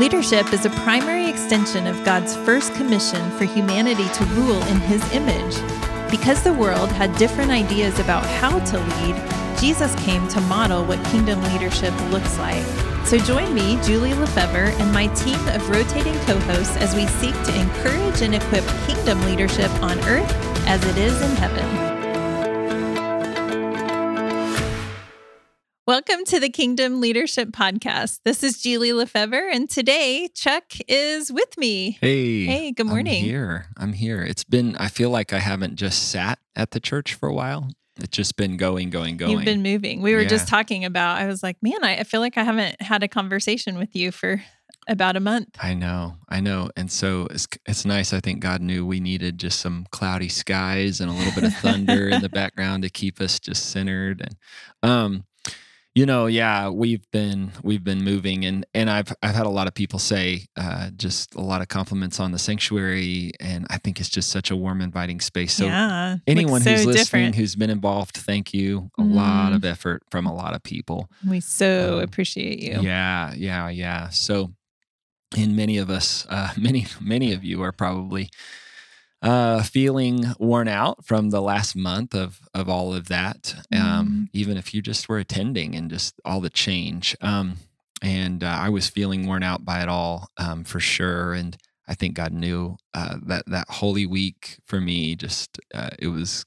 Leadership is a primary extension of God's first commission for humanity to rule in His image. Because the world had different ideas about how to lead, Jesus came to model what kingdom leadership looks like. So join me, Julie Lefevre, and my team of rotating co hosts as we seek to encourage and equip kingdom leadership on earth as it is in heaven. Welcome to the Kingdom Leadership Podcast. This is Julie Lefevre, and today Chuck is with me. Hey. Hey, good morning. I'm here. I'm here. It's been, I feel like I haven't just sat at the church for a while. It's just been going, going, going. You've been moving. We were Yeah. just talking about, I was like, man, I I feel like I haven't had a conversation with you for about a month. I know, I know. And so it's, it's nice. I think God knew we needed just some cloudy skies and a little bit of thunder in the background to keep us just centered. And, um, you know, yeah, we've been we've been moving, and and I've I've had a lot of people say uh, just a lot of compliments on the sanctuary, and I think it's just such a warm, inviting space. So yeah. anyone so who's listening different. who's been involved thank you a lot Mm. of effort from a lot of people we so um, appreciate you. yeah yeah yeah so and many of us uh many many of you are probably uh feeling worn out from the last month of of all of that um even if you just were attending and just all the change um and uh, i was feeling worn out by it all um for sure and i think god knew uh that that holy week for me just uh, it was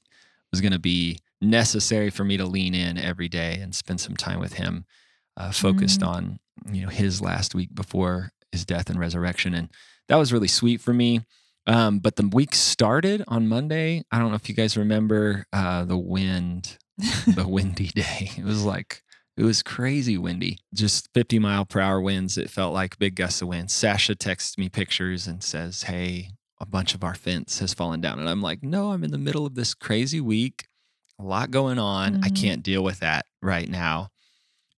was going to be necessary for me to lean in every day and spend some time with him uh, focused Mm. on you know his last week before his death and resurrection and that was really sweet for me um, but the week started on monday. I don't know if you guys remember uh, the wind the windy day. It was like it was crazy windy. Just 50 mile per hour winds. It felt like big gusts of wind. Sasha texts me pictures and says hey a bunch of our fence has fallen down. And i'm like no i'm in the middle of this crazy week. A lot going on. I Mhm. can't deal with that right now.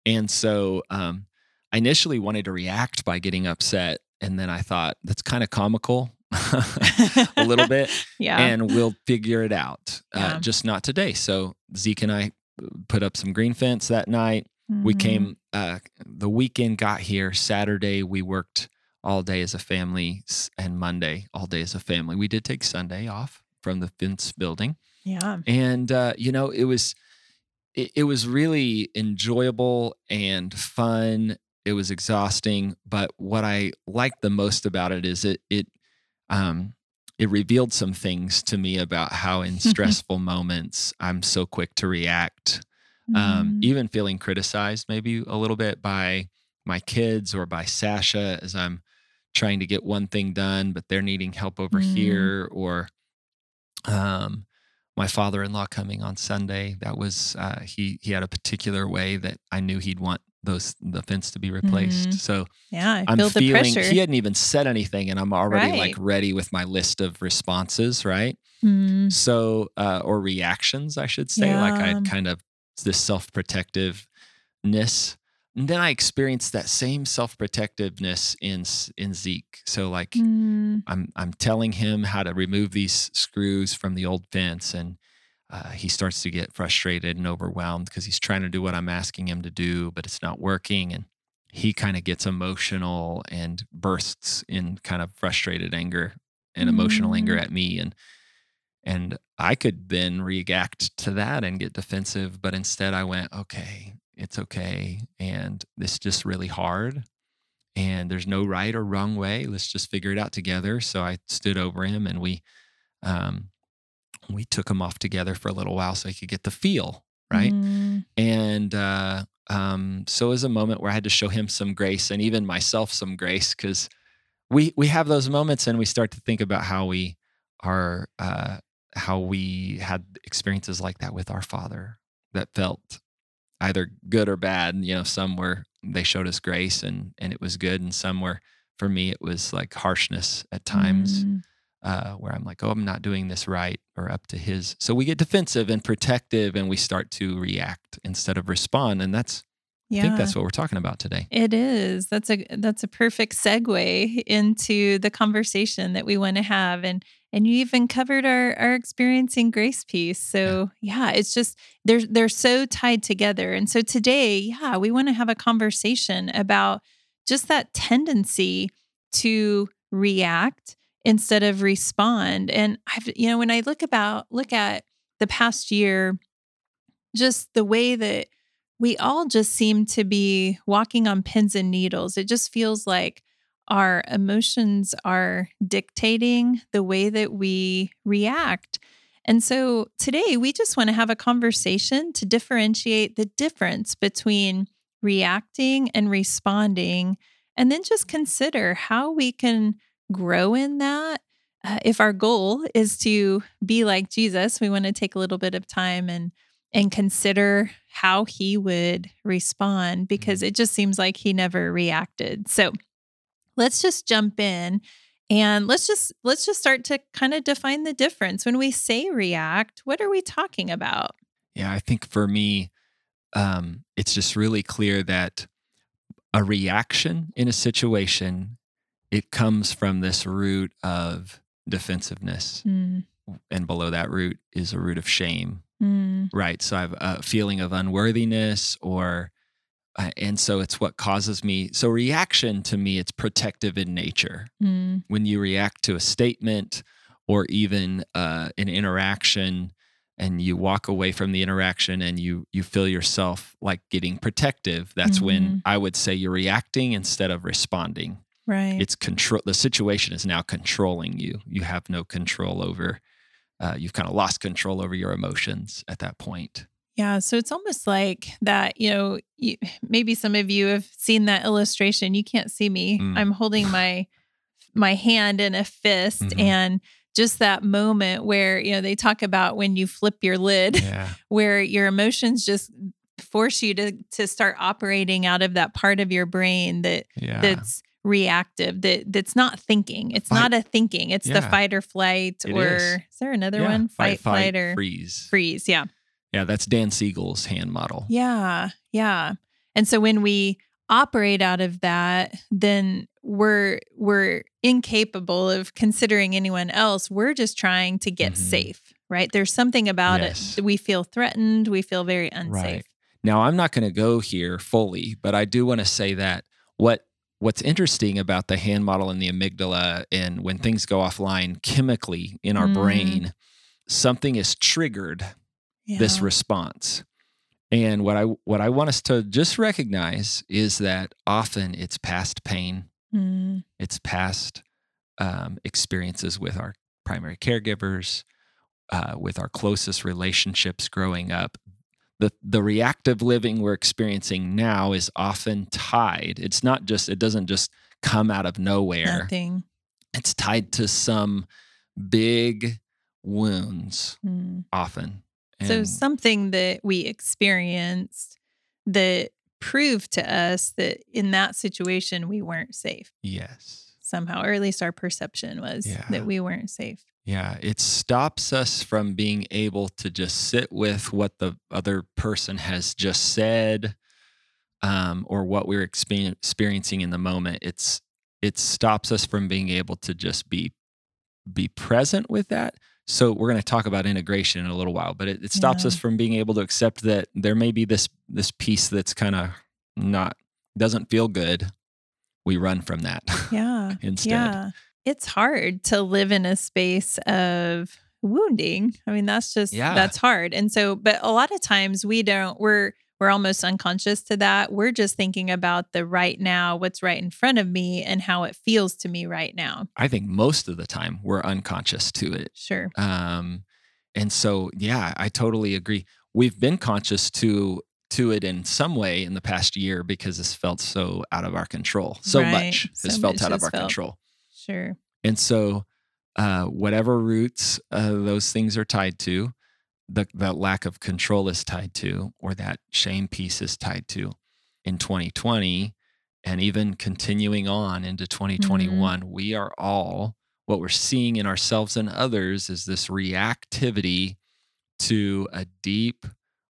And so um, I initially wanted to react by getting upset. And then I thought, that's kind of comical a little bit. yeah. And we'll figure it out. Yeah. Uh, just not today. So Zeke and I put up some green fence that night. We Mhm. came, uh, the weekend got here. Saturday, we worked all day as a family, and Monday, all day as a family. We did take Sunday off from the fence building Yeah. and uh, you know it was it, it was really enjoyable and fun it was exhausting but what i liked the most about it is it it um it revealed some things to me about how in stressful moments i'm so quick to react um, Mhm. even feeling criticized maybe a little bit by my kids or by Sasha as I'm trying to get one thing done, but they're needing help over Mm. here, or um, my father-in-law coming on Sunday. That was uh, he he had a particular way that I knew he'd want those the fence to be replaced. Mhm. So yeah. I I'm feel the feeling pressure. he hadn't even said anything, and I'm already like ready with my list of responses, right? Mm. So, uh, or reactions, I should say. Like I kind of this self protectiveness. And then I experienced that same self protectiveness in in Zeke. So like Mm. I'm I'm telling him how to remove these screws from the old fence, and uh, he starts to get frustrated and overwhelmed because he's trying to do what I'm asking him to do, but it's not working. And he kind of gets emotional and bursts in kind of frustrated anger and emotional anger Mm. at me, and and I could then react to that and get defensive, but instead I went, okay, it's okay, and this is just really hard and there's no right or wrong way. Let's just figure it out together. So I stood over him and we um we took him off together for a little while so he could get the feel, right? Mm. And uh um so it was a moment where I had to show him some grace and even myself some grace because we we have those moments and we start to think about how we are uh how we had experiences like that with our father that felt either good or bad. You know, some were they showed us grace and and it was good, and some were for me it was like harshness at times Mm. Uh, where I'm like, oh, I'm not doing this right or up to his. So we get defensive and protective, and we start to react instead of respond, and that's Yeah. I think that's what we're talking about today. It is. That's a that's a perfect segue into the conversation that we want to have. And and you even covered our our experiencing grace piece. So yeah, it's just they're they're so tied together. And so today, yeah, we want to have a conversation about just that tendency to react instead of respond. And I've, you know, when I look about, look at the past year, just the way that we all just seem to be walking on pins and needles. It just feels like our emotions are dictating the way that we react. And so today we just want to have a conversation to differentiate the difference between reacting and responding, and then just consider how we can grow in that. Uh, if our goal is to be like Jesus, we want to take a little bit of time and and consider how he would respond because mm-hmm. it just seems like he never reacted. So let's just jump in and let's just let's just start to kind of define the difference when we say react what are we talking about yeah i think for me um, it's just really clear that a reaction in a situation it comes from this root of defensiveness mm. and below that root is a root of shame mm. right so i have a feeling of unworthiness or uh, and so it's what causes me so reaction to me it's protective in nature mm. when you react to a statement or even uh, an interaction and you walk away from the interaction and you you feel yourself like getting protective that's mm-hmm. when i would say you're reacting instead of responding right it's control the situation is now controlling you you have no control over uh, you've kind of lost control over your emotions at that point yeah. So it's almost like that, you know, you, maybe some of you have seen that illustration. You can't see me. Mm. I'm holding my my hand in a fist mm-hmm. and just that moment where, you know, they talk about when you flip your lid yeah. where your emotions just force you to to start operating out of that part of your brain that yeah. that's reactive that that's not thinking it's fight. not a thinking it's yeah. the fight or flight it or is. is. there another one fight, fight flight or freeze freeze yeah yeah, that's Dan Siegel's hand model. Yeah. Yeah. And so when we operate out of that, then we're we're incapable of considering anyone else. We're just trying to get mm-hmm. safe, right? There's something about yes. it. We feel threatened, we feel very unsafe. Right. Now, I'm not going to go here fully, but I do want to say that what what's interesting about the hand model and the amygdala and when things go offline chemically in our mm. brain, something is triggered yeah. this response. And what I what I want us to just recognize is that often it's past pain, mm. it's past um, experiences with our primary caregivers, uh, with our closest relationships growing up. The the reactive living we're experiencing now is often tied. It's not just it doesn't just come out of nowhere. Nothing. It's tied to some big wounds mm. often and so something that we experienced that proved to us that in that situation we weren't safe. Yes. Somehow, or at least our perception was yeah. that we weren't safe. Yeah, it stops us from being able to just sit with what the other person has just said um, or what we're experiencing in the moment. It's it stops us from being able to just be be present with that so we're going to talk about integration in a little while, but it, it stops yeah. us from being able to accept that there may be this this piece that's kind of not doesn't feel good. We run from that. Yeah. instead. Yeah. It's hard to live in a space of wounding. I mean, that's just yeah. that's hard. And so, but a lot of times we don't we're we're almost unconscious to that. We're just thinking about the right now, what's right in front of me, and how it feels to me right now. I think most of the time we're unconscious to it. Sure. Um, and so, yeah, I totally agree. We've been conscious to to it in some way in the past year because it's felt so out of our control. So right. much has so felt much out of our felt. control. Sure. And so, uh, whatever roots uh, those things are tied to, the, that lack of control is tied to, or that shame piece is tied to in 2020, and even continuing on into 2021, mm-hmm. we are all what we're seeing in ourselves and others is this reactivity to a deep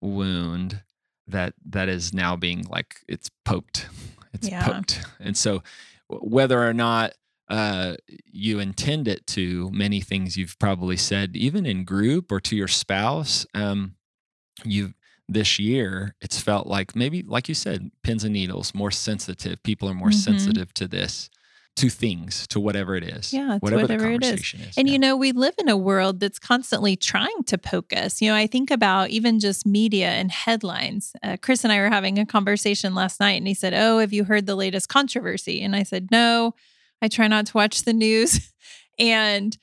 wound that that is now being like it's poked it's yeah. poked and so whether or not uh, you intend it to many things you've probably said even in group or to your spouse um, you this year, it's felt like maybe, like you said, pins and needles, more sensitive. People are more Mhm. sensitive to this, to things, to whatever it is. Yeah, whatever, whatever the it is. conversation is. And yeah. you know, we live in a world that's constantly trying to poke us. You know, I think about even just media and headlines. Uh, Chris and I were having a conversation last night, and he said, Oh, have you heard the latest controversy? And I said, No, I try not to watch the news. and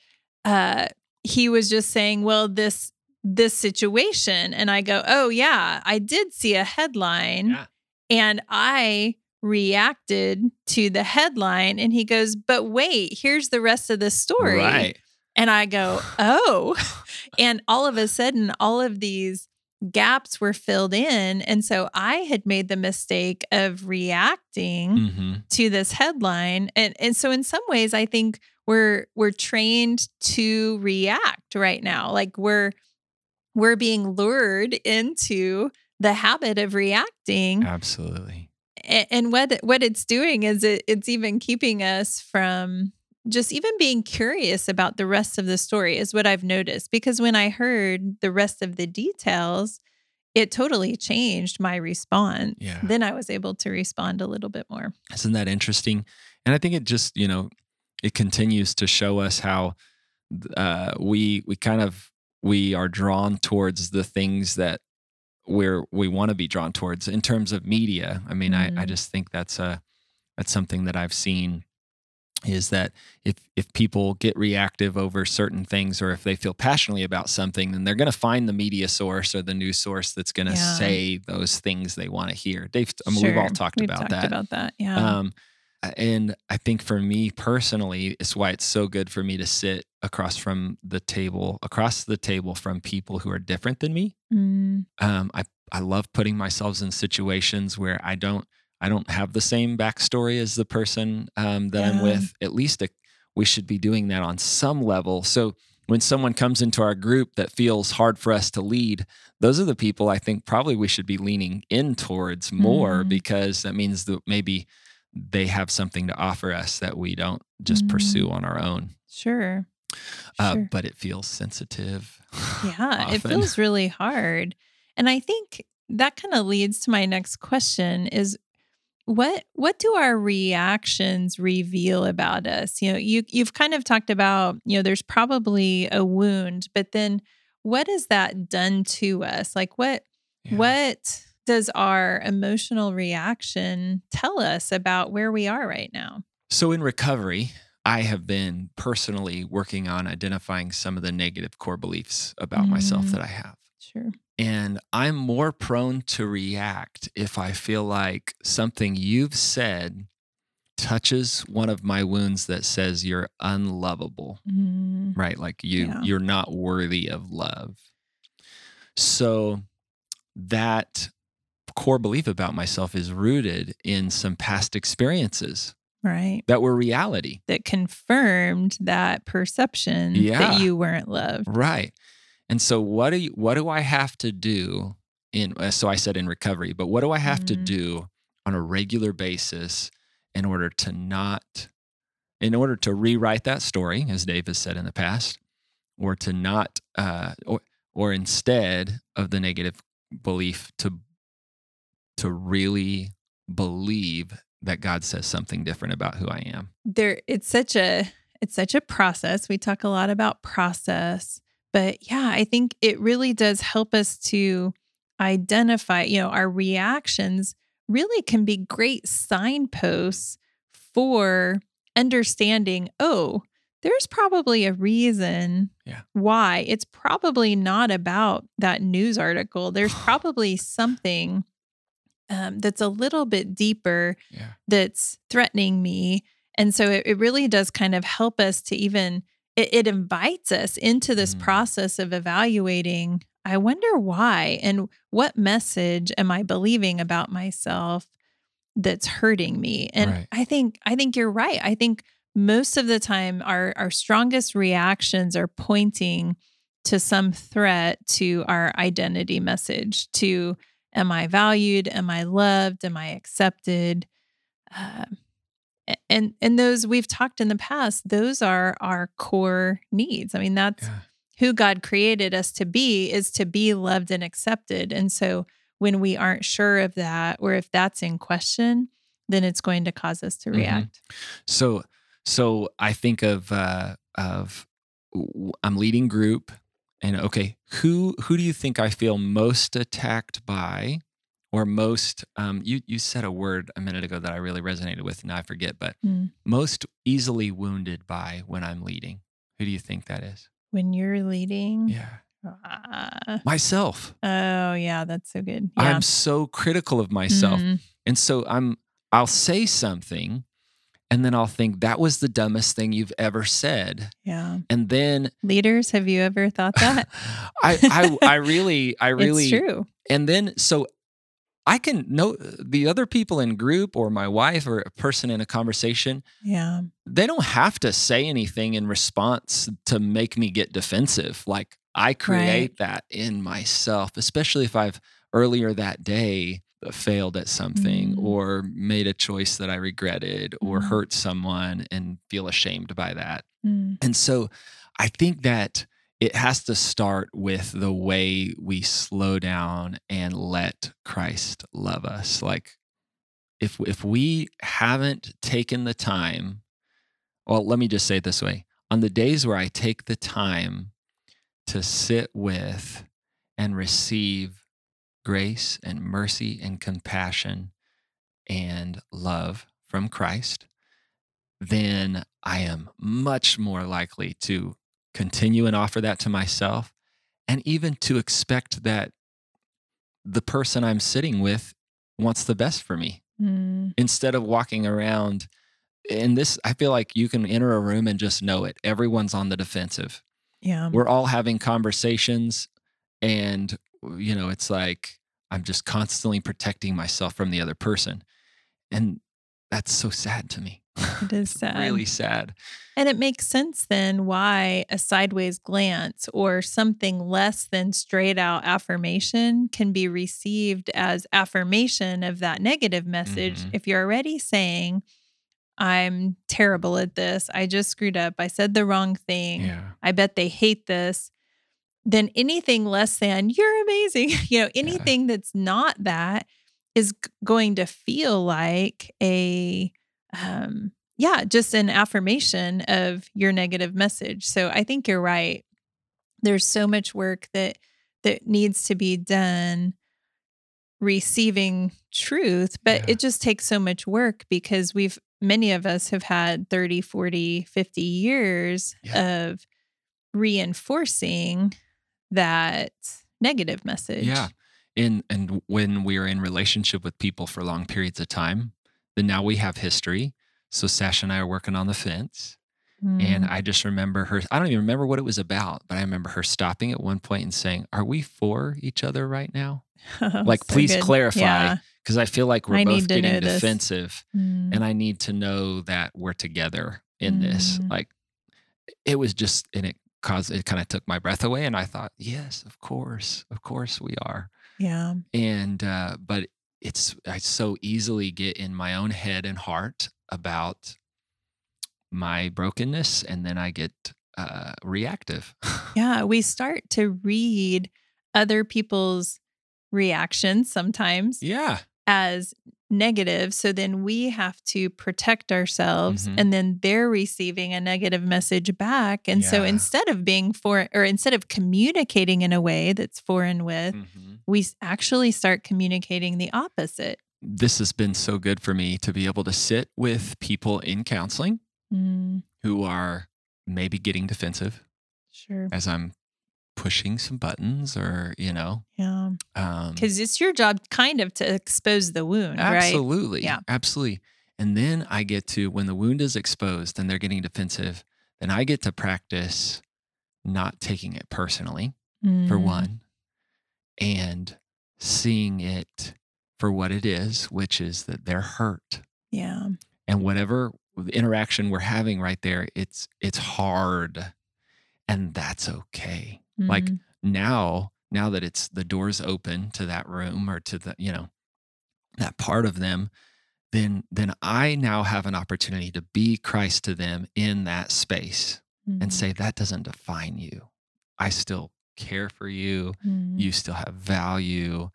uh, he was just saying, Well, this this situation and i go oh yeah i did see a headline Yeah. and i reacted to the headline and he goes but wait here's the rest of the story Right. and I go, oh. and all of a sudden, all of these gaps were filled in. And so I had made the mistake of reacting hmm to this headline. And, and so in some ways, I think we're we're trained to react right now. Like we're we're being lured into the habit of reacting Absolutely. a- and what what it's doing is it, it's even keeping us from just even being curious about the rest of the story is what I've noticed because when I heard the rest of the details it totally changed my response. Yeah. Then I was able to respond a little bit more. Isn't that interesting? And I think it just, you know, it continues to show us how uh, we we kind of we are drawn towards the things that we're we want to be drawn towards in terms of media. I mean, I, I Mm. just think that's a that's something that I've seen is that if if people get reactive over certain things or if they feel passionately about something, then they're going to find the media source or the news source that's going to Yeah. say those things they want to hear. Dave, I mean, we've all talked We've about talked that. about that. Yeah. Um, and I think for me personally, it's why it's so good for me to sit across from the table, across the table from people who are different than me. Mm, Um, I I love putting myself in situations where I don't I don't have the same backstory as the person um, that I'm with. At least a, we should be doing that on some level. So when someone comes into our group that feels hard for us to lead, those are the people I think probably we should be leaning in towards more Mm. because that means that maybe they have something to offer us that we don't just Mm. pursue on our own. sure. Uh, Sure. but it feels sensitive. Yeah, it feels really hard. And I think that kind of leads to my next question is what what do our reactions reveal about us? You know, you you've kind of talked about, you know, there's probably a wound, but then what has that done to us? Like what Yeah. what does our emotional reaction tell us about where we are right now? So in recovery, I have been personally working on identifying some of the negative core beliefs about myself Mm. that I have. Sure. And I'm more prone to react if I feel like something you've said touches one of my wounds that says you're unlovable, Mm, right? Like you Yeah. you're not worthy of love. So that core belief about myself is rooted in some past experiences right. that were reality. that confirmed that perception Yeah. that you weren't loved. Right. And so what do you, what do I have to do in uh, so I said in recovery, but what do I have to Mhm. do on a regular basis in order to not in order to rewrite that story as Dave has said in the past or to not uh or or instead of the negative belief to to really believe that God says something different about who I am. There it's such a it's such a process. We talk a lot about process, but yeah, I think it really does help us to identify, you know, our reactions really can be great signposts for understanding, oh, there's probably a reason Yeah. why. It's probably not about that news article. There's probably something um, that's a little bit deeper Yeah. that's threatening me. And so it, it really does kind of help us to even, it, it invites us into this Mm. process of evaluating, I wonder why and what message am I believing about myself that's hurting me? And Right. I think, I think you're right. I think most of the time our, our strongest reactions are pointing to some threat to our identity message to am i valued am i loved am i accepted um, a- and and those we've talked in the past those are our core needs i mean that's Yeah. who god created us to be is to be loved and accepted and so when we aren't sure of that, or if that's in question, then it's going to cause us to Mhm. react. So, so I think of uh, of i'm leading group, and okay, who who do you think I feel most attacked by, or most? Um, you you said a word a minute ago that I really resonated with, and I forget, but Mm. most easily wounded by when I'm leading. Who do you think that is? When you're leading, Yeah, Ah. myself. oh yeah, that's so good. Yeah. I'm so critical of myself. Mhm. And so I'm I'll say something and then I'll think that was the dumbest thing you've ever said. Yeah. And then Leaders, have you ever thought that? I I I really I really it's true. and then so I can know the other people in group or my wife or a person in a conversation, Yeah. they don't have to say anything in response to make me get defensive. Like I create that in myself, especially if I've earlier that day failed at something Mm. or made a choice that I regretted or Mm. hurt someone and feel ashamed by that. Mm. And so I think that it has to start with the way we slow down and let Christ love us. Like if if we haven't taken the time, well, let me just say it this way. On the days where I take the time to sit with and receive grace and mercy and compassion and love from Christ, then I am much more likely to continue and offer that to myself and even to expect that the person I'm sitting with wants the best for me. Mm. instead of walking around and this I feel like you can enter a room and just know it. Everyone's on the defensive. Yeah. we're all having conversations and you know it's like i'm just constantly protecting myself from the other person. And that's so sad to me It is sad. really sad. And it makes sense then why a sideways glance or something less than straight out affirmation can be received as affirmation of that negative message. Mhm. If you're already saying, I'm terrible at this, I just screwed up, I said the wrong thing, yeah. I bet they hate this, then anything less than, you're amazing, you know, anything that's not that is going to feel like a, um, yeah, just an affirmation of your negative message. So I think you're right. There's so much work that that needs to be done receiving truth, but Yeah. it just takes so much work because we've many of us have had 30, 40, 50 years of reinforcing that negative message. yeah and and when we are in relationship with people for long periods of time then now we have history so Sasha and I are working on the fence And Mm. I just remember her, I don't even remember what it was about, but I remember her stopping at one point and saying, Are we for each other right now? Like, So please good. clarify. Yeah. Because I feel like we're I both need to know getting defensive Mm. and I need to know that we're together in this. Mm. Like, it was just, and it caused, it kind of took my breath away. And I thought, Yes, of course, of course we are. yeah. And, uh, but it's, I so easily get in my own head and heart about my brokenness and then I get uh, reactive. Yeah. We start to read other people's reactions sometimes yeah. as negative. So then we have to protect ourselves Mhm. and then they're receiving a negative message back. And so instead of being for or instead of communicating in a way that's foreign with, Mhm. we actually start communicating the opposite. This has been so good for me to be able to sit with people in counseling Mm, who are maybe getting defensive sure. as I'm pushing some buttons or, you know, Yeah. um, Because it's your job kind of to expose the wound, right? absolutely. Yeah. Absolutely. And then I get to, when the wound is exposed and they're getting defensive, then I get to practice not taking it personally. for Mm, one, and seeing it for what it is, which is that they're hurt. Yeah. And whatever interaction we're having right there, it's it's hard. And that's okay. Like Mhm. now, now that it's the doors open to that room or to the, you know, that part of them, then then I now have an opportunity to be Christ to them in that space Mhm. and say that doesn't define you. I still care for you Mhm. you still have value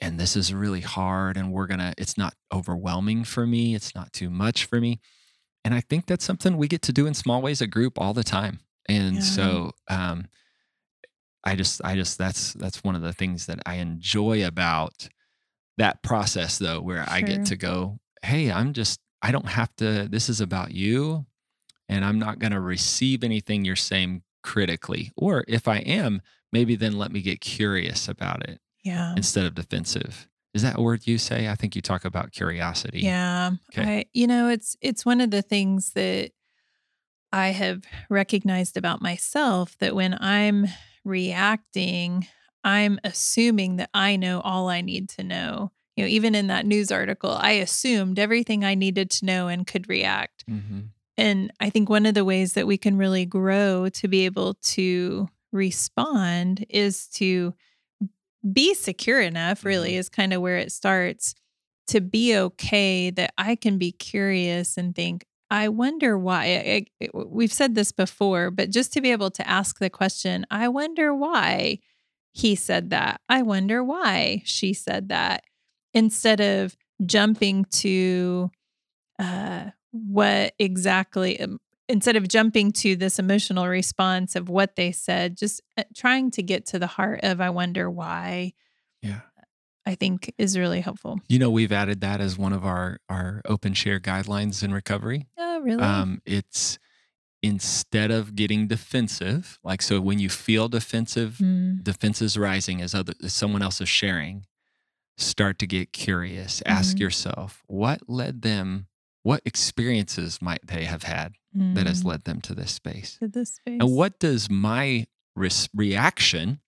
and this is really hard and we're gonna it's not overwhelming for me it's not too much for me and i think that's something we get to do in small ways a group all the time and Yeah. so um i just i just that's that's one of the things that i enjoy about that process though where i get to go hey i'm just i don't have to this is about you and i'm not going to receive anything you're saying critically or if i am maybe then let me get curious about it Yeah. instead of defensive. Is that a word you say? I think you talk about curiosity. Yeah. Okay. I you know, it's it's one of the things that I have recognized about myself that when I'm reacting, I'm assuming that I know all I need to know. You know, even in that news article, I assumed everything I needed to know and could react. Mhm. And I think one of the ways that we can really grow to be able to respond is to be secure enough, really, Mhm. is kind of where it starts to be okay that I can be curious and think, I wonder why. I- I- we've said this before, but just to be able to ask the question, I wonder why he said that. I wonder why she said that instead of jumping to uh, what exactly, um, instead of jumping to this emotional response of what they said, just uh, trying to get to the heart of, I wonder why. I think is really helpful. You know, we've added that as one of our our open share guidelines in recovery. Oh, really? Um, it's instead of getting defensive, like so when you feel defensive, Mm, defenses rising as other as someone else is sharing, start to get curious. Ask Mhm. yourself, what led them, what experiences might they have had that has mm, led them to this space? to this space. And what does my res- reaction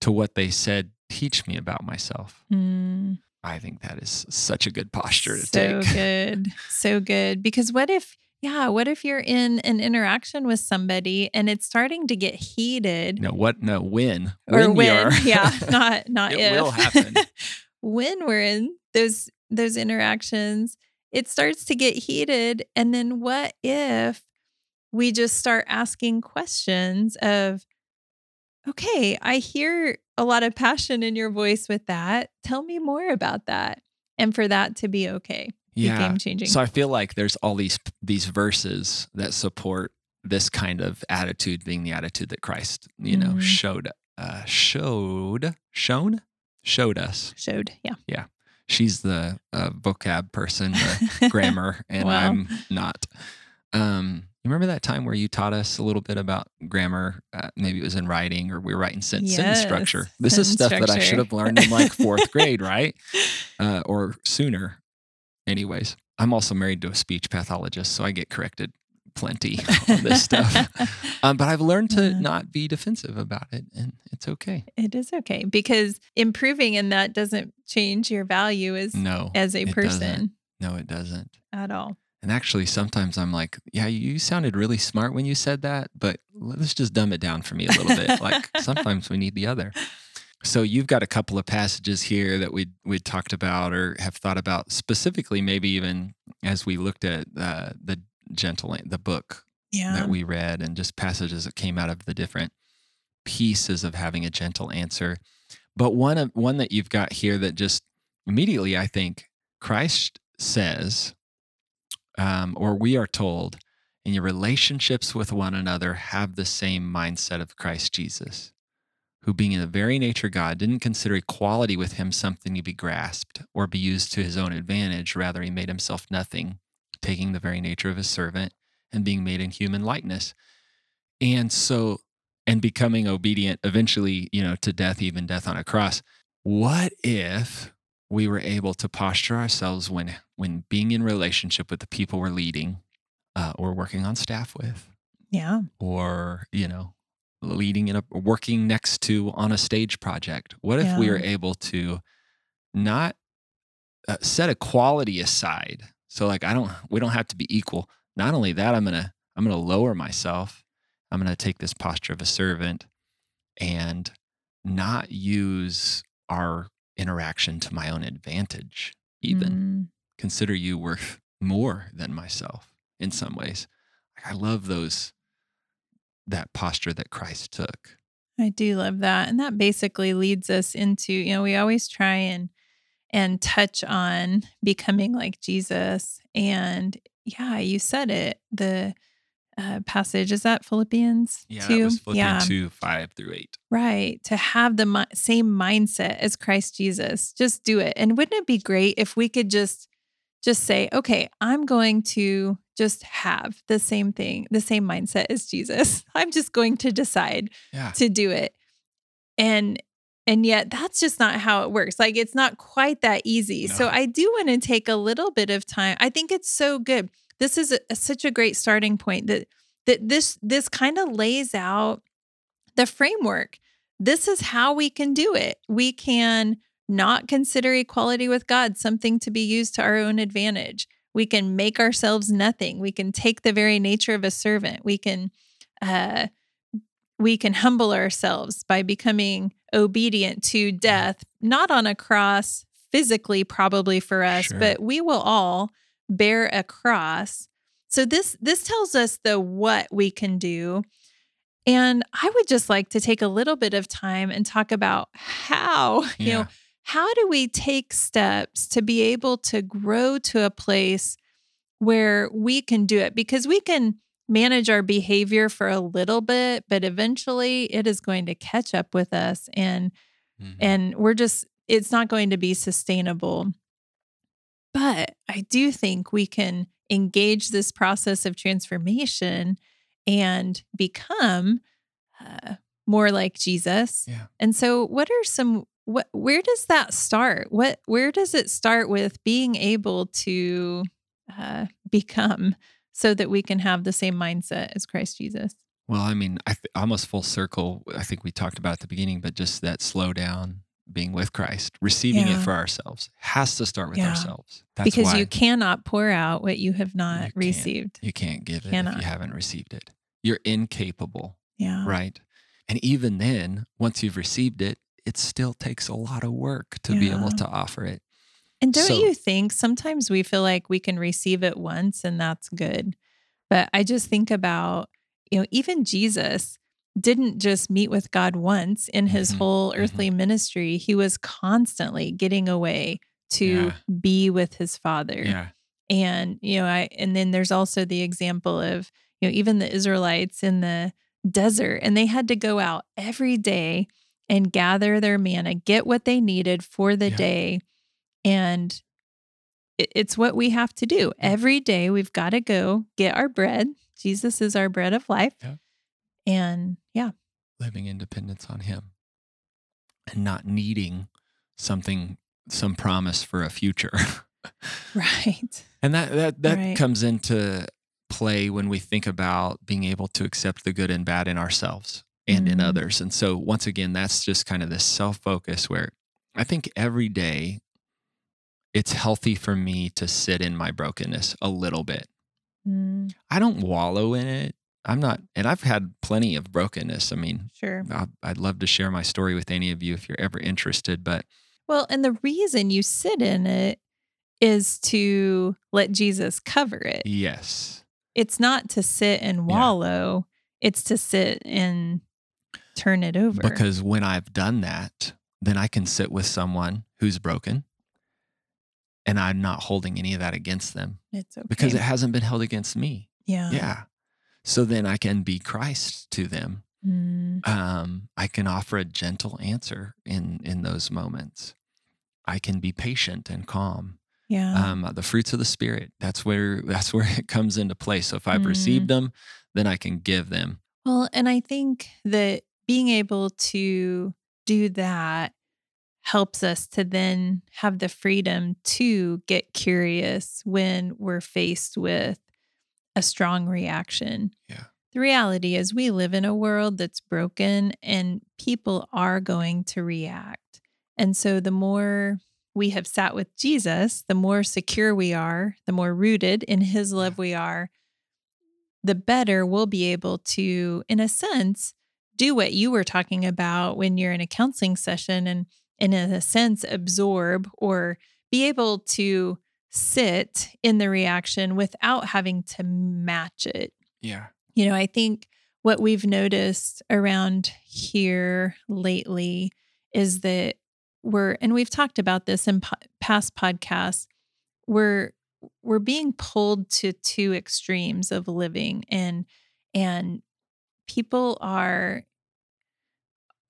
to what they said teach me about myself? Mm, I think that is such a good posture to so take. So good. So good. Because what if, yeah, what if you're in an interaction with somebody and it's starting to get heated? No, what? No, when? or when, you're- yeah, not not It if. will happen. when we're in those those interactions, it starts to get heated, and then what if we just start asking questions of, okay, I hear a lot of passion in your voice with that. Tell me more about that, and for that to be okay, be yeah. game changing. So I feel like there's all these these verses that support this kind of attitude being the attitude that Christ, you know, Mhm. showed uh showed shown showed us. Showed, yeah. yeah. She's the uh, vocab person, the grammar, and Wow. I'm not. Um, you remember that time where you taught us a little bit about grammar? Uh, maybe it was in writing, or we were writing sen- sentence structure. Yes, This is sentence stuff that I should have learned in like fourth grade, right? Uh, or sooner. Anyways, I'm also married to a speech pathologist, so I get corrected plenty on this stuff. Um, but I've learned to Yeah. not be defensive about it, and it's okay. It is okay because improving in that doesn't change your value as No, as a it doesn't. person no, it doesn't. at all. And actually, sometimes I'm like, yeah, you sounded really smart when you said that, but let's just dumb it down for me a little bit. Like sometimes we need the other. So you've got a couple of passages here that we we talked about or have thought about specifically, maybe even as we looked at uh, the gentle the book Yeah. that we read and just passages that came out of the different pieces of having a gentle answer. But one of one that you've got here that just immediately I think Christ says, um, or we are told, in your relationships with one another, have the same mindset of Christ Jesus, who being in the very nature God, didn't consider equality with him something to be grasped or be used to his own advantage. Rather, he made himself nothing, taking the very nature of a servant and being made in human likeness. And so, and becoming obedient eventually, you know, to death, even death on a cross. What if we were able to posture ourselves when when being in relationship with the people we're leading uh, or working on staff with. Yeah. or you know leading in a working next to on a stage project. What if we Yeah. were able to not uh, set equality aside? So like i don't we don't have to be equal. Not only that i'm gonna i'm gonna lower myself. I'm gonna take this posture of a servant and not use our interaction to my own advantage even Mm, consider you worth more than myself in some ways. I love those that posture that Christ took. I do love that. And that basically leads us into, you know, we always try and and touch on becoming like Jesus. And yeah, you said it. The uh, passage is that Philippians Yeah, two. Philippians 2, 5 through 8. Right. To have the mi- same mindset as Christ Jesus. Just do it. And wouldn't it be great if we could just just say, "Okay, I'm going to just have the same thing, the same mindset as Jesus. I'm just going to decide Yeah. to do it." And and yet that's just not how it works. Like it's not quite that easy. So I do want to take a little bit of time. I think it's so good. This is a, a- such a great starting point that that this this kind of lays out the framework. This is how we can do it. We can not consider equality with God something to be used to our own advantage. We can make ourselves nothing. We can take the very nature of a servant. We can uh, we can humble ourselves by becoming obedient to death, not on a cross physically, probably for us, Sure. but we will all bear a cross. So this this tells us the what we can do. And I would just like to take a little bit of time and talk about how, you know, how do we take steps to be able to grow to a place where we can do it? Because we can manage our behavior for a little bit, but eventually it is going to catch up with us and Mhm. and we're just it's not going to be sustainable. But I do think we can engage this process of transformation and become uh, more like Jesus. Yeah. And so, what are some what? Where does that start? What? Where does it start with being able to uh, become so that we can have the same mindset as Christ Jesus? Well, I mean, I th- almost full circle. I think we talked about at the beginning, but just that slow down, being with Christ, receiving Yeah. it for ourselves, has to start with Yeah. ourselves. That's because you cannot pour out what you have not can't. received. you can't give it if you haven't received it. You're incapable, Yeah. right? And even then, once you've received it, it still takes a lot of work to be able to offer it. And don't So- you think sometimes we feel like we can receive it once and that's good? But I just think about, you know, even Jesus didn't just meet with God once in his Mhm, whole earthly ministry. He was constantly getting away to be with his father. Yeah. And, you know, I, and then there's also the example of, you know, even the Israelites in the desert, and they had to go out every day and gather their manna, get what they needed for the Yeah. day. And it- it's what we have to do. Every day we've got to go get our bread. Jesus is our bread of life. Yeah. And yeah, living independence on him and not needing something some promise for a future right. and that that that Right. comes into play when we think about being able to accept the good and bad in ourselves and in Mhm. others and so once again that's just kind of this self-focus where i think every day it's healthy for me to sit in my brokenness a little bit Mm, i don't wallow in it i'm not and i've had plenty of brokenness i mean sure. I- I'd love to share my story with any of you if you're ever interested. But Well, and the reason you sit in it is to let Jesus cover it. yes, It's not to sit and Yeah. wallow, it's to sit and turn it over. because when I've done that, then I can sit with someone who's broken and I'm not holding any of that against them it's okay. because it hasn't been held against me. yeah. Yeah. So then I can be Christ to them. Mm, Um, I can offer a gentle answer in in those moments. I can be patient and calm. yeah. um, the fruits of the spirit that's where that's where it comes into play so if i've Mm. received them then i can give them Well, and I think that being able to do that helps us to then have the freedom to get curious when we're faced with a strong reaction. Yeah. The reality is, we live in a world that's broken and people are going to react. And so, the more we have sat with Jesus, the more secure we are, the more rooted in his love we are, the better we'll be able to, in a sense, do what you were talking about when you're in a counseling session and, and in a sense, absorb or be able to sit in the reaction without having to match it. yeah You know, I think what we've noticed around here lately is that we're and we've talked about this in po- past podcasts we're we're being pulled to two extremes of living and and people are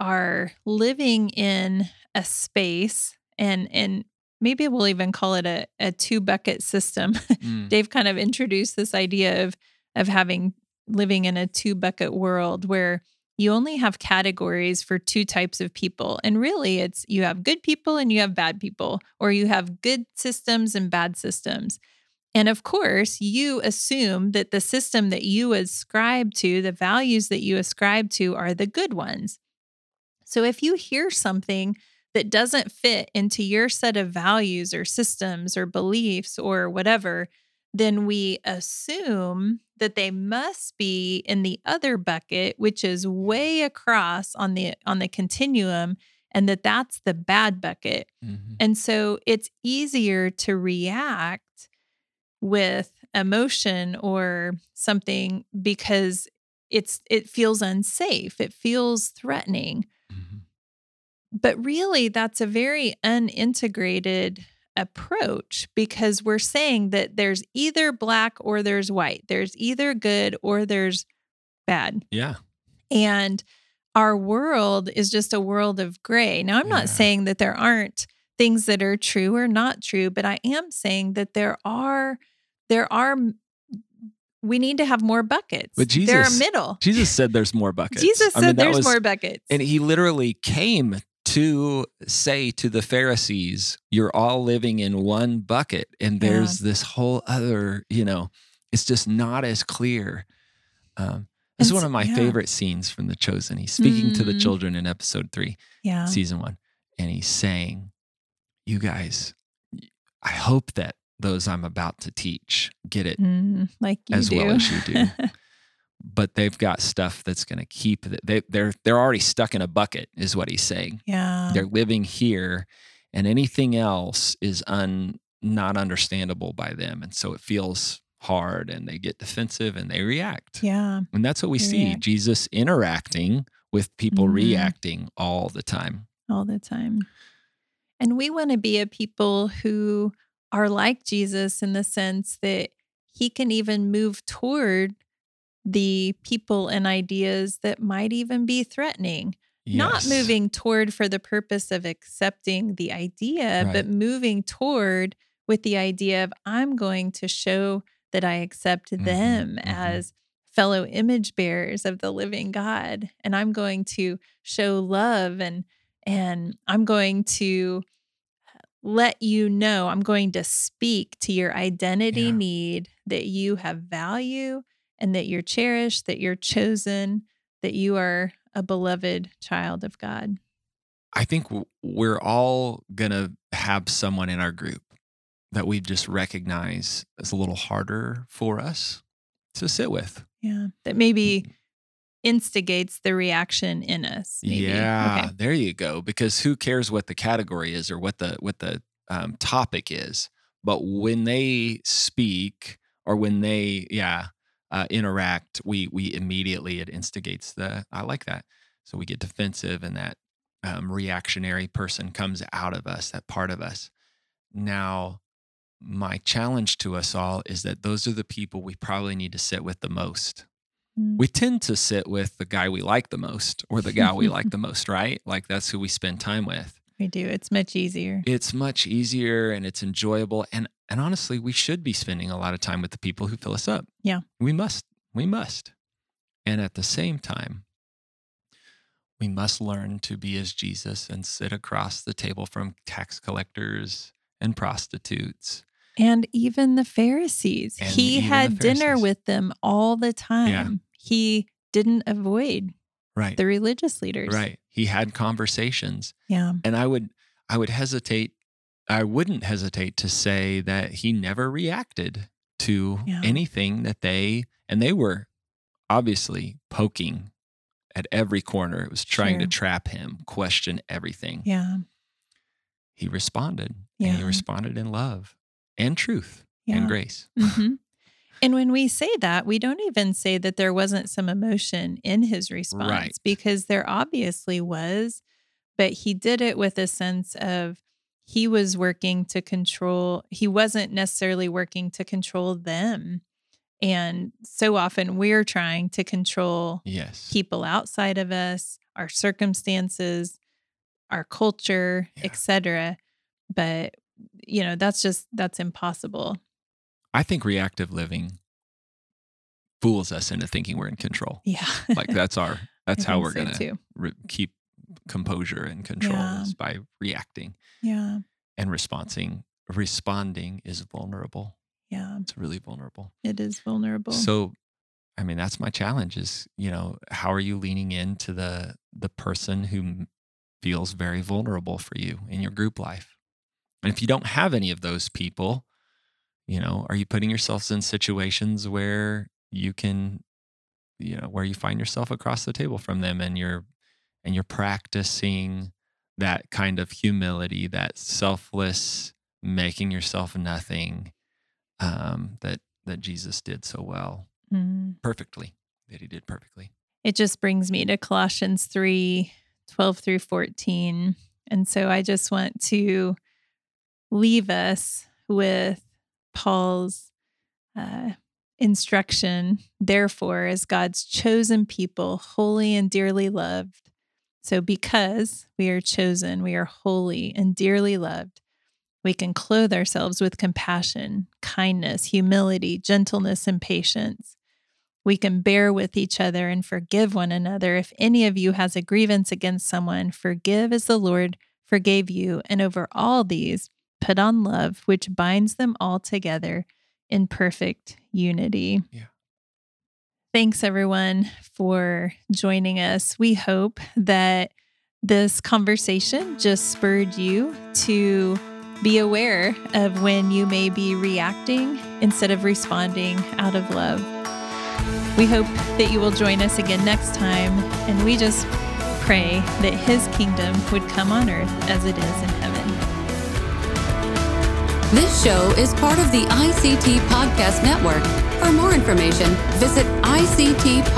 are living in a space and and maybe we'll even call it a, a two bucket system. Mm. dave kind of introduced this idea of of having living in a two bucket world where you only have categories for two types of people. And really it's you have good people and you have bad people or you have good systems and bad systems. And of course you assume that the system that you ascribe to the values that you ascribe to are the good ones. So if you hear something that doesn't fit into your set of values or systems or beliefs or whatever, then we assume that they must be in the other bucket, which is way across on the on the continuum, and that that's the bad bucket. Mhm. And so it's easier to react with emotion or something because it's it feels unsafe, it feels threatening. But really that's a very unintegrated approach because we're saying that there's either black or there's white there's either good or there's bad Yeah. and our world is just a world of gray now i'm Yeah. not saying that there aren't things that are true or not true but i am saying that there are there are we need to have more buckets But Jesus, there are middle Jesus said there's more buckets. jesus I said mean, there's was- more buckets And he literally came to say to the Pharisees, You're all living in one bucket. And Yeah. there's this whole other, you know, it's just not as clear. Um, this is one of my yeah. favorite scenes from The Chosen. He's speaking to the Mm. children in episode three, yeah season one, and he's saying, You guys, I hope that those I'm about to teach get it Mm, like you as do. well as you do. but they've got stuff that's going to keep they they're they're already stuck in a bucket is what he's saying. yeah. They're living here and anything else is un not understandable by them and so it feels hard and they get defensive and they react. Yeah. And that's what we They see react. Jesus interacting with people Mhm. reacting all the time. All the time. And we want to be a people who are like Jesus in the sense that he can even move toward the people and ideas that might even be threatening. Not moving toward for the purpose of accepting the idea, but moving toward with the idea of I'm going to show that I accept Mhm, them mhm. as fellow image bearers of the living God and I'm going to show love and and I'm going to let you know I'm going to speak to your identity Yeah. need that you have value and that you're cherished, that you're chosen, that you are a beloved child of God. I think we're all going to have someone in our group that we just recognize as a little harder for us to sit with. Yeah. That maybe instigates the reaction in us. Maybe. Yeah, Okay. there you go. Because who cares what the category is or what the what the um, topic is? But when they speak or when they yeah uh, interact, we we immediately it instigates the I like that. So we get defensive, and that um, reactionary person comes out of us, that part of us. Now, my challenge to us all is that those are the people we probably need to sit with the most Mm. we tend to sit with the guy we like the most or the gal we like the most, right? Like that's who we spend time with. We do. It's much easier. It's much easier and it's enjoyable. And and honestly, we should be spending a lot of time with the people who fill us up. Yeah. We must. We must. And at the same time, we must learn to be as Jesus and sit across the table from tax collectors and prostitutes. And even the Pharisees. And he had dinner with them all the time. Yeah. He didn't avoid Right. the religious leaders. Right. He had conversations. Yeah. and i would i would hesitate i wouldn't hesitate to say that he never reacted to Yeah. anything that they and they were obviously poking at every corner it was trying to trap him question everything Yeah. he responded and Yeah. he responded in love and truth Yeah. and grace hmm And when we say that, we don't even say that there wasn't some emotion in his response Right. because there obviously was. but he did it with a sense of he was working to control, he wasn't necessarily working to control them. And so often we're trying to control Yes. people outside of us, our circumstances, our culture, Yeah. etc. But you know, that's just that's impossible. I think reactive living fools us into thinking we're in control. Yeah. Like that's our that's how we're so, going to re- keep composure and control Yeah. is by reacting Yeah. and responding. Responding is vulnerable. Yeah. It's really vulnerable. It is vulnerable. So, I mean, that's my challenge is, you know, how are you leaning into the the person who feels very vulnerable for you in your group life? And if you don't have any of those people, you know, are you putting yourselves in situations where you can you know, where you find yourself across the table from them and you're and you're practicing that kind of humility, that selfless making yourself nothing um, that that Jesus did so well, Mm. perfectly, that he did perfectly. it just brings me to Colossians 3 12 through 14. And so I just want to leave us with Paul's uh, instruction. Therefore, as God's chosen people, holy and dearly loved. So, because we are chosen, we are holy and dearly loved, we can clothe ourselves with compassion, kindness, humility, gentleness, and patience. We can bear with each other and forgive one another. If any of you has a grievance against someone, forgive as the Lord forgave you. And over all these, put on love, which binds them all together in perfect unity. Yeah. Thanks, everyone, for joining us. We hope that this conversation just spurred you to be aware of when you may be reacting instead of responding out of love. We hope that you will join us again next time, and we just pray that His kingdom would come on earth as it is in heaven. This show is part of the ICT Podcast Network. For more information, visit ictpod.net.